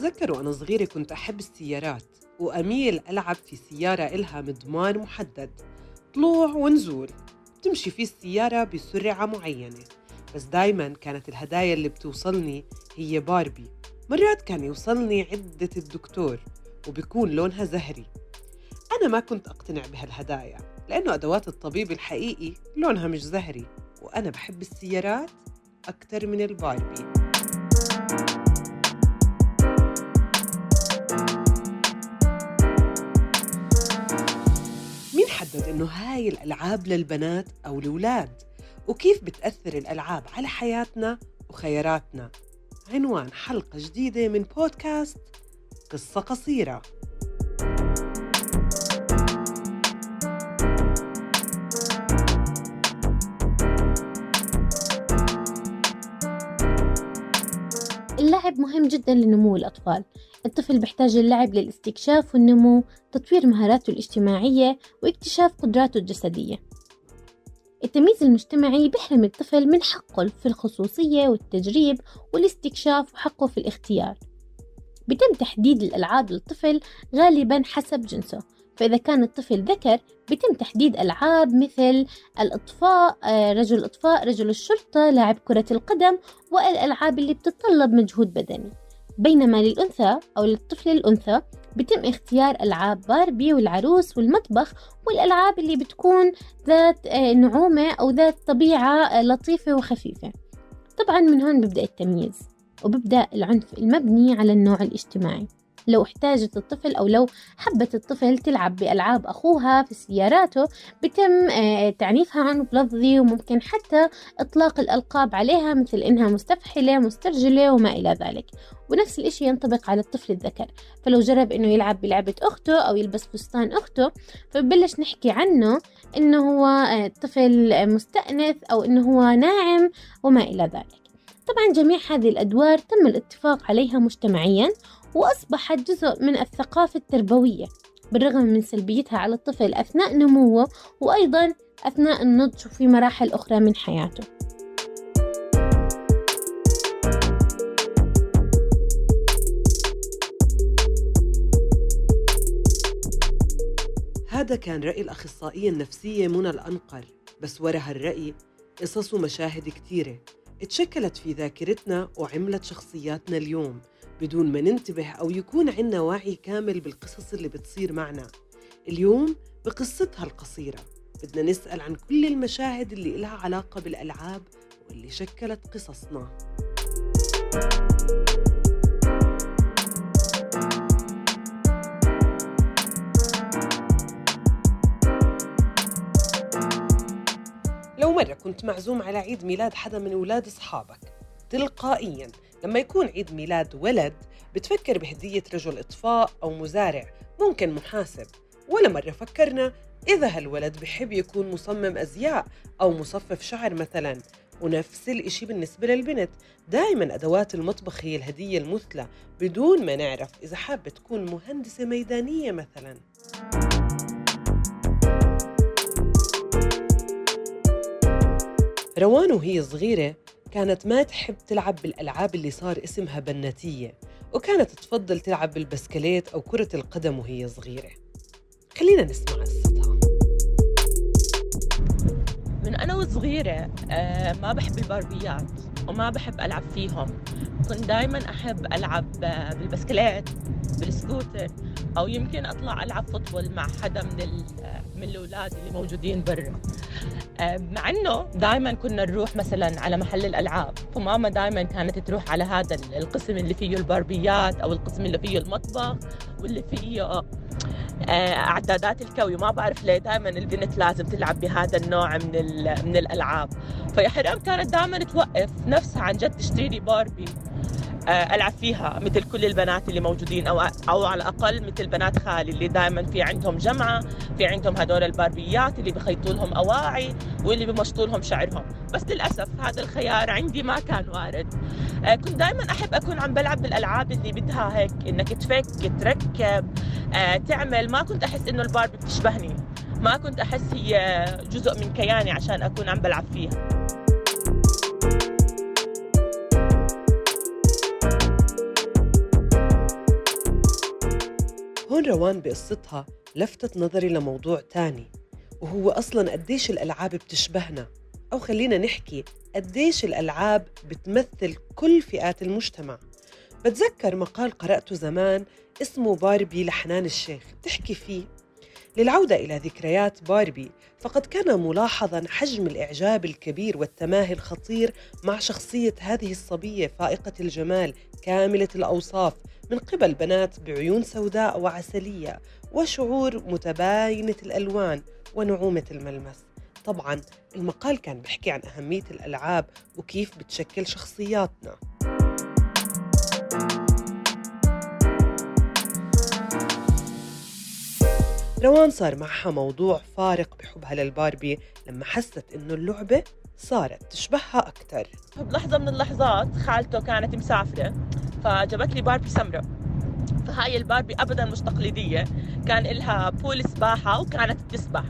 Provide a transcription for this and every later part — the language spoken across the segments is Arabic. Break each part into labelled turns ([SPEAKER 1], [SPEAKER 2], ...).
[SPEAKER 1] بتذكر وأنا صغيرة كنت أحب السيارات وأميل ألعب في سيارة إلها مضمار محدد طلوع ونزول تمشي فيه السيارة بسرعة معينة. بس دايما كانت الهدايا اللي بتوصلني هي باربي. مرات كان يوصلني عدة الدكتور وبيكون لونها زهري. أنا ما كنت أقتنع بهالهدايا لأنه أدوات الطبيب الحقيقي لونها مش زهري. وأنا بحب السيارات أكثر من الباربي. إنه هاي الألعاب للبنات أو الأولاد؟ وكيف بتأثر الألعاب على حياتنا وخياراتنا؟ عنوان حلقة جديدة من بودكاست قصة قصيرة
[SPEAKER 2] اللعب مهم جدا لنمو الأطفال الطفل بيحتاج اللعب للاستكشاف والنمو تطوير مهاراته الاجتماعية واكتشاف قدراته الجسدية. التمييز المجتمعي بيحرم الطفل من حقه في الخصوصية والتجريب والاستكشاف وحقه في الاختيار. بيتم تحديد الألعاب للطفل غالبا حسب جنسه. فإذا كان الطفل ذكر بيتم تحديد ألعاب مثل الإطفاء آه، رجل الإطفاء رجل الشرطة لاعب كرة القدم والألعاب اللي بتتطلب مجهود بدني. بينما للأنثى أو للطفل الأنثى بيتم اختيار ألعاب باربي والعروس والمطبخ والألعاب اللي بتكون ذات آه، نعومة أو ذات طبيعة آه، لطيفة وخفيفة. طبعا من هون ببدأ التمييز وببدأ العنف المبني على النوع الاجتماعي. لو احتاجت الطفل أو لو حبت الطفل تلعب بألعاب أخوها في سياراته بتم آه، تعنيفها عنف لفظي وممكن حتى إطلاق الألقاب عليها مثل إنها مستفحلة مسترجلة وما إلى ذلك. ونفس الإشي ينطبق على الطفل الذكر. فلو جرب إنه يلعب بلعبة أخته أو يلبس فستان أخته فببلش نحكي عنه إنه هو آه، طفل مستأنس أو إنه هو ناعم وما إلى ذلك. طبعا جميع هذه الأدوار تم الاتفاق عليها مجتمعيا وأصبحت جزء من الثقافة التربوية بالرغم من سلبيتها على الطفل أثناء نموه وأيضا أثناء النضج وفي مراحل أخرى من حياته.
[SPEAKER 1] هذا كان رأي الأخصائية النفسية منى الأنقر بس ورا هالرأي قصص ومشاهد كتيرة اتشكلت في ذاكرتنا وعملت شخصياتنا اليوم بدون ما ننتبه أو يكون عنا وعي كامل بالقصص اللي بتصير معنا. اليوم بقصتها القصيرة. بدنا نسأل عن كل المشاهد اللي إلها علاقة بالألعاب واللي شكلت قصصنا. لو مرة كنت معزوم على عيد ميلاد حدا من أولاد أصحابك. تلقائياً لما يكون عيد ميلاد ولد بتفكر بهدية رجل إطفاء أو مزارع ممكن محاسب. ولا مرة فكرنا إذا هالولد بحب يكون مصمم أزياء أو مصفف شعر مثلاً. ونفس الإشي بالنسبة للبنت. دائما أدوات المطبخ هي الهدية المثلى بدون ما نعرف إذا حابة تكون مهندسة ميدانية مثلاً. روان وهي صغيرة كانت ما تحب تلعب بالألعاب اللي صار اسمها بناتية وكانت تفضل تلعب بالبسكليت أو كرة القدم وهي صغيرة. خلينا نسمع قصتها.
[SPEAKER 3] من أنا وصغيرة آه، ما بحب الباربيات. وما بحب ألعب فيهم. كنت دايما أحب ألعب بالبسكليت بالسكوتر أو يمكن أطلع ألعب football مع حدا من من الأولاد اللي موجودين برا. آه، مع إنه دائما كنا نروح مثلا على محل الألعاب فماما دائما كانت تروح على هذا القسم اللي فيه الباربيات أو القسم اللي فيه المطبخ واللي فيه أعدادات الكوي. ما بعرف ليه دائما البنت لازم تلعب بهذا النوع من من الألعاب. فيا حرام كانت دائما توقف نفسها عن جد تشتري لي باربي آه، ألعب فيها مثل كل البنات اللي موجودين أو أو على الأقل مثل بنات خالي اللي دائما في عندهم جمعة في عندهم هدول الباربيات اللي بخيطوا لهم أواعي واللي بمشطوا لهم شعرهم. بس للأسف هذا الخيار عندي ما كان وارد. آه، كنت دائما أحب أكون عم بلعب بالألعاب اللي بدها هيك إنك تفك تركب آه، تعمل. ما كنت أحس إنه الباربي بتشبهني. ما كنت أحس هي جزء من كياني عشان أكون عم بلعب فيها.
[SPEAKER 1] هون روان بقصتها لفتت نظري لموضوع تاني وهو أصلا قديش الألعاب بتشبهنا. أو خلينا نحكي قديش الألعاب بتمثل كل فئات المجتمع. بتذكر مقال قرأته زمان اسمه باربي لحنان الشيخ تحكي فيه للعودة إلى ذكريات باربي فقد كان ملاحظا حجم الإعجاب الكبير والتماهي الخطير مع شخصية هذه الصبية فائقة الجمال كاملة الأوصاف من قبل بنات بعيون سوداء وعسلية وشعور متباينة الألوان ونعومة الملمس. طبعا المقال كان بيحكي عن أهمية الألعاب وكيف بتشكل شخصياتنا. روان صار معها موضوع فارق بحبها للباربي لما حست إنه اللعبة صارت تشبهها أكثر
[SPEAKER 3] بلحظة من اللحظات خالته كانت مسافرة فجابت لي باربي سمراء فهاي الباربي أبدا مش تقليدية كان إلها بول سباحة وكانت تسبح.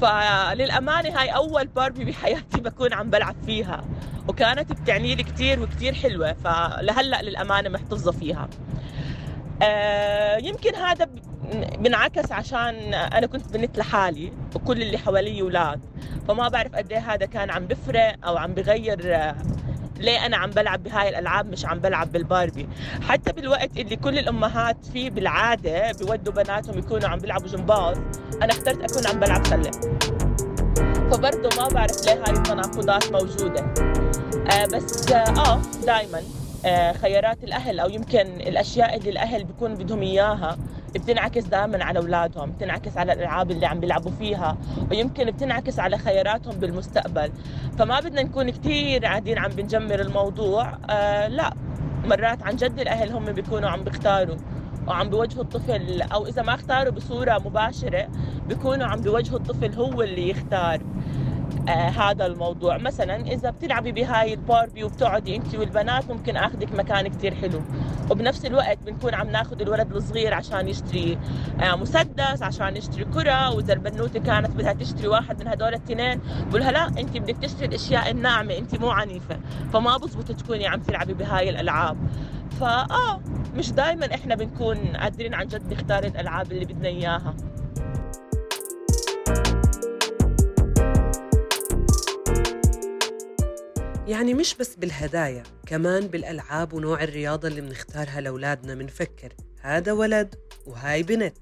[SPEAKER 3] فللأمانة هاي أول باربي بحياتي بكون عم بلعب فيها وكانت بتعني لي كثير وكثير حلوة فلهلأ للأمانة محتفظة فيها. آه يمكن هذا بنعكس عشان أنا كنت بنت لحالي وكل اللي حوالي أولاد فما بعرف قد إيه هذا كان عم بفرق أو عم بغير ليه أنا عم بلعب بهاي الألعاب مش عم بلعب بالباربي؟ حتى بالوقت اللي كل الأمهات فيه بالعادة بودوا بناتهم يكونوا عم بيلعبوا جمباز أنا اخترت أكون عم بلعب سلة. فبرضه ما بعرف ليه هاي التناقضات موجودة. آه بس آه, آه دائما آه خيارات الأهل أو يمكن الأشياء اللي الأهل بيكونوا بدهم إياها بتنعكس دائما على أولادهم بتنعكس على الألعاب اللي عم بيلعبوا فيها ويمكن بتنعكس على خياراتهم بالمستقبل. فما بدنا نكون كثير قاعدين عم بنجمر الموضوع. آه لا مرات عن جد الأهل هم بيكونوا عم بيختاروا وعم بيوجهوا الطفل أو إذا ما اختاروا بصورة مباشرة بيكونوا عم بيوجهوا الطفل هو اللي يختار. آه هذا الموضوع. مثلا إذا بتلعبي بهاي الباربي وبتقعدي أنت والبنات ممكن أخذك مكان كثير حلو. وبنفس الوقت بنكون عم ناخذ الولد الصغير عشان يشتري آه مسدس عشان يشتري كرة وإذا البنوتة كانت بدها تشتري واحد من هدول الاثنين بقولها لا أنت بدك تشتري الأشياء الناعمة أنت مو عنيفة. فما بزبط تكوني عم تلعبي بهاي الألعاب. فآه مش دائما إحنا بنكون قادرين عن جد نختار الألعاب اللي بدنا إياها.
[SPEAKER 1] يعني مش بس بالهدايا كمان بالألعاب ونوع الرياضة اللي بنختارها لأولادنا منفكر. هذا ولد وهاي بنت.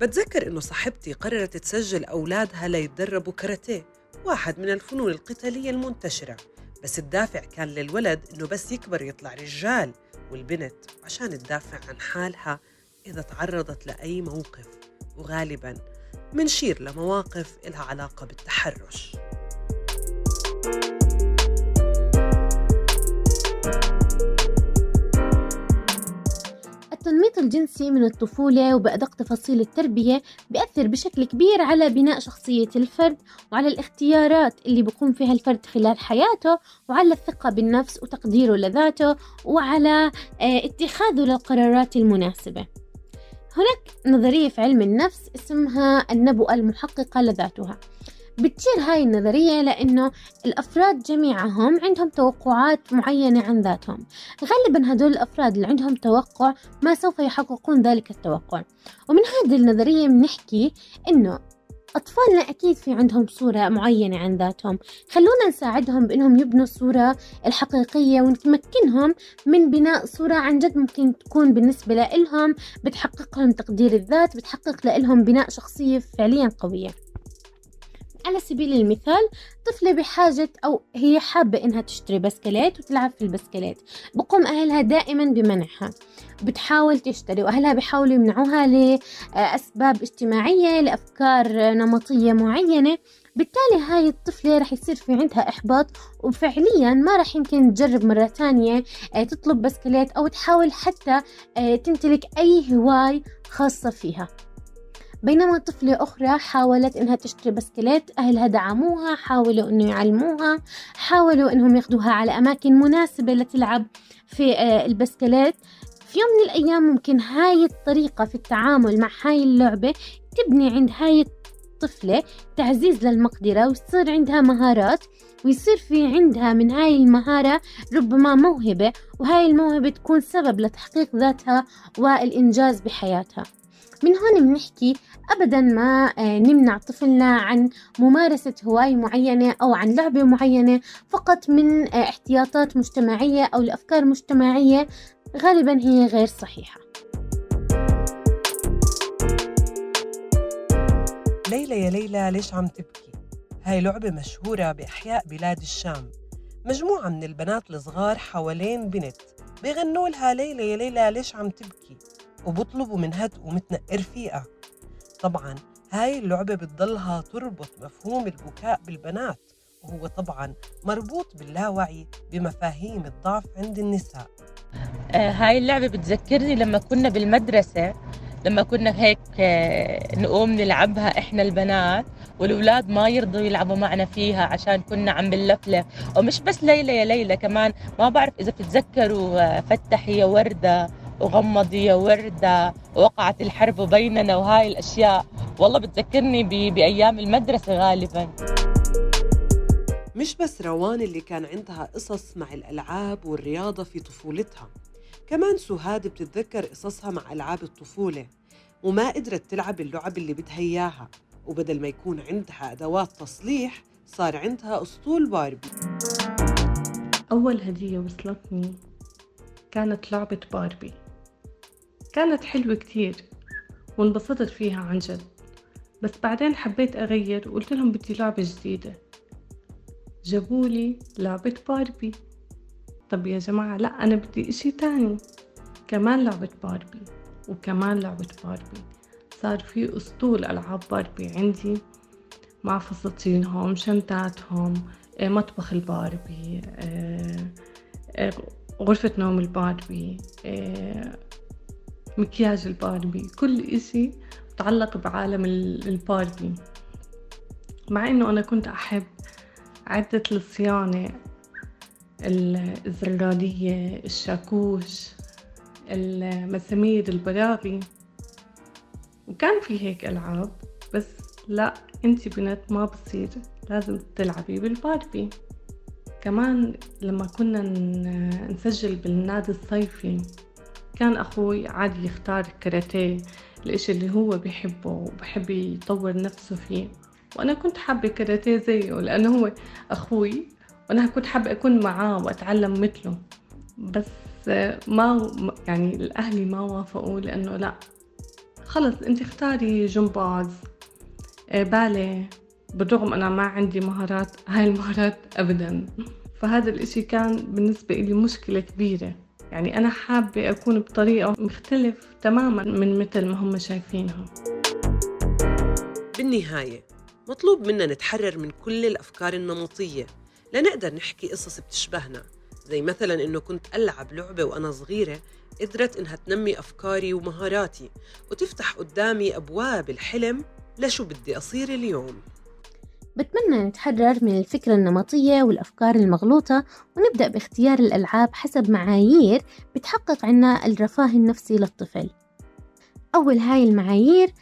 [SPEAKER 1] بتذكر إنه صاحبتي قررت تسجل أولادها ليتدربوا كاراتيه واحد من الفنون القتالية المنتشرة. بس الدافع كان للولد إنه بس يكبر يطلع رجال والبنت عشان تدافع عن حالها إذا تعرضت لأي موقف. وغالباً منشير لمواقف إلها علاقة بالتحرش.
[SPEAKER 2] التنميط الجنسي من الطفولة وبأدق تفاصيل التربية بيأثر بشكل كبير على بناء شخصية الفرد وعلى الاختيارات اللي بيقوم فيها الفرد خلال حياته وعلى الثقة بالنفس وتقديره لذاته وعلى آه، اتخاذه للقرارات المناسبة. هناك نظرية في علم النفس اسمها النبوءة المحققة لذاتها. بتشير هاي النظرية لأنه الأفراد جميعهم عندهم توقعات معينة عن ذاتهم. غالبا هدول الأفراد اللي عندهم توقع ما سوف يحققون ذلك التوقع. ومن هذه النظرية بنحكي إنه أطفالنا أكيد في عندهم صورة معينة عن ذاتهم. خلونا نساعدهم بأنهم يبنوا الصورة الحقيقية ونمكنهم من بناء صورة عن جد ممكن تكون بالنسبة لهم بتحقق لهم تقدير الذات بتحقق لهم بناء شخصية فعليا قوية. على سبيل المثال طفلة بحاجة أو هي حابة إنها تشتري بسكليت وتلعب في البسكليت. بقوم أهلها دائما بمنعها. بتحاول تشتري وأهلها بيحاولوا يمنعوها لأسباب اجتماعية لأفكار نمطية معينة. بالتالي هاي الطفلة رح يصير في عندها إحباط وفعليا ما رح يمكن تجرب مرة تانية آه، تطلب بسكليت أو تحاول حتى آه، تمتلك أي هواية خاصة فيها. بينما طفلة أخرى حاولت إنها تشتري بسكليت أهلها دعموها حاولوا إنه يعلموها حاولوا إنهم ياخدوها على أماكن مناسبة لتلعب في آه، البسكليت. في يوم من الأيام ممكن هاي الطريقة في التعامل مع هاي اللعبة تبني عند هاي الطفلة تعزيز للمقدرة ويصير عندها مهارات ويصير في عندها من هاي المهارة ربما موهبة وهاي الموهبة تكون سبب لتحقيق ذاتها والإنجاز بحياتها. من هون بنحكي أبدا ما آه، نمنع طفلنا عن ممارسة هواية معينة أو عن لعبة معينة فقط من آه، احتياطات مجتمعية أو لأفكار مجتمعية غالبا هي غير صحيحة.
[SPEAKER 1] ليلى يا ليلى ليش عم تبكي؟ هاي لعبة مشهورة بأحياء بلاد الشام. مجموعة من البنات الصغار حوالين بنت بيغنوا لها ليلى يا ليلى ليش عم تبكي؟ وبطلبوا منها تقوم تنقر رفيقها طبعا هاي اللعبة بتضلها تربط مفهوم البكاء بالبنات وهو طبعا مربوط باللاوعي بمفاهيم الضعف عند النساء.
[SPEAKER 3] آه، هاي اللعبة بتذكرني لما كنا بالمدرسة لما كنا هيك آه، نقوم نلعبها إحنا البنات والأولاد ما يرضوا يلعبوا معنا فيها عشان كنا عم بنلفلف. ومش بس ليلى يا ليلى كمان ما بعرف إذا بتتذكروا آه، فتحي يا وردة. وغمضي يا وردة وقعت الحرب بيننا وهاي الأشياء. والله بتذكرني بأيام المدرسة غالباً.
[SPEAKER 1] مش بس روان اللي كان عندها قصص مع الألعاب والرياضة في طفولتها كمان سهاد بتتذكر قصصها مع ألعاب الطفولة وما قدرت تلعب اللعب اللي بدها إياها. وبدل ما يكون عندها أدوات تصليح صار عندها أسطول باربي.
[SPEAKER 4] أول هدية وصلتني كانت لعبة باربي. كانت حلوة كتير وانبسطت فيها عن جد. بس بعدين حبيت أغير وقلت لهم بدي لعبة جديدة. جابولي لعبة باربي. طب يا جماعة لا أنا بدي إشي تاني. كمان لعبة باربي وكمان لعبة باربي. صار في أسطول ألعاب باربي عندي. مع فساتينهم شنطاتهم آه، مطبخ الباربي آه، آه، غرفة نوم الباربي مكياج الباربي. كل إشي متعلق بعالم الباربي. مع إنه أنا كنت أحب عدة الصيانة الزرادية الشاكوش المسامير البراغي وكان في هيك ألعاب بس لا انتي بنت ما بصير لازم تلعبي بالباربي. كمان لما كنا نسجل بالنادي الصيفي كان أخوي عادي يختار كاراتيه الإشي اللي هو بيحبه وبحب يطور نفسه فيه. وأنا كنت حابة كاراتيه زيه لأنه هو أخوي وأنا كنت حابة أكون معاه وأتعلم مثله. بس ما يعني الأهلي ما وافقوا لأنه لا. خلص أنت اختاري جمباز آه، بالي بالرغم أنا ما عندي مهارات هاي المهارات أبدا. فهذا الإشي كان بالنسبة لي مشكلة كبيرة. يعني أنا حابة أكون بطريقة مختلف تماما من مثل ما هم شايفينها.
[SPEAKER 1] بالنهاية مطلوب منا نتحرر من كل الأفكار النمطية. لنقدر نحكي قصص بتشبهنا. زي مثلا إنه كنت ألعب لعبة وأنا صغيرة قدرت إنها تنمي أفكاري ومهاراتي وتفتح قدامي أبواب الحلم لشو بدي أصير اليوم.
[SPEAKER 2] بتمنى نتحرر من الفكرة النمطية والأفكار المغلوطة ونبدأ باختيار الألعاب حسب معايير بتحقق عنا الرفاه النفسي للطفل. أول هاي المعايير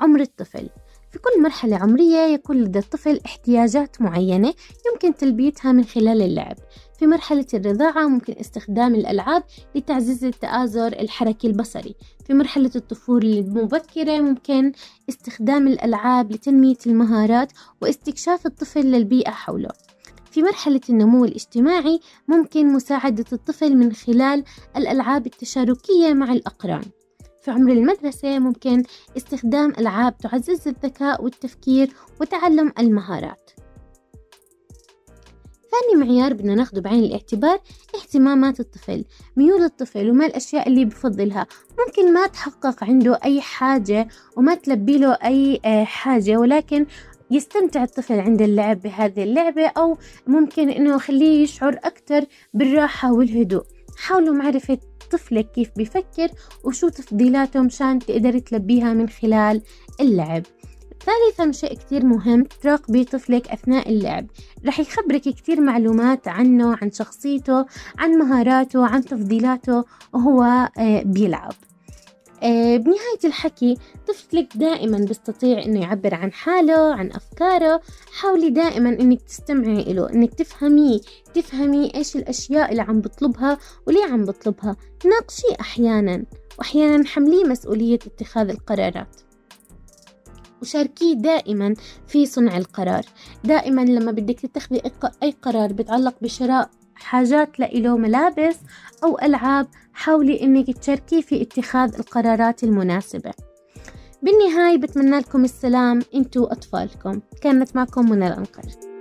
[SPEAKER 2] عمر الطفل. في كل مرحلة عمرية يكون لدى الطفل احتياجات معينة يمكن تلبيتها من خلال اللعب. في مرحلة الرضاعة ممكن استخدام الألعاب لتعزيز التآزر الحركي البصري. في مرحلة الطفولة المبكرة ممكن استخدام الألعاب لتنمية المهارات واستكشاف الطفل للبيئة حوله. في مرحلة النمو الاجتماعي ممكن مساعدة الطفل من خلال الألعاب التشاركية مع الأقران. في عمر المدرسة ممكن استخدام ألعاب تعزز الذكاء والتفكير وتعلم المهارات. ثاني معيار بدنا ناخده بعين الاعتبار اهتمامات الطفل ميول الطفل وما الأشياء اللي بفضلها. ممكن ما تحقق عنده أي حاجة وما تلبي له أي آه، حاجة ولكن يستمتع الطفل عند اللعب بهذه اللعبة أو ممكن إنه يخليه يشعر أكثر بالراحة والهدوء. حاولوا معرفة طفلك كيف بيفكر وشو تفضيلاته مشان تقدر تلبيها من خلال اللعب. ثالثا شيء كتير مهم تراقبي طفلك أثناء اللعب. رح يخبرك كتير معلومات عنه عن شخصيته عن مهاراته عن تفضيلاته وهو آه، بيلعب. آه، بنهاية الحكي طفلك دائما بيستطيع إنه يعبر عن حاله عن أفكاره. حاولي دائما إنك تستمعي له إنك تفهميه تفهمي إيش الأشياء اللي عم بطلبها وليه عم بطلبها. ناقشيه أحيانا واحيانا حمليه مسؤولية اتخاذ القرارات. وشاركيه دائما في صنع القرار. دائما لما بدك تتخذي أي قرار بيتعلق بشراء حاجات لإله ملابس أو ألعاب حاولي إنك تشاركيه في اتخاذ القرارات المناسبة. بالنهاية بتمنى لكم السلام. انتو أطفالكم. كانت معكم منى الأنقر.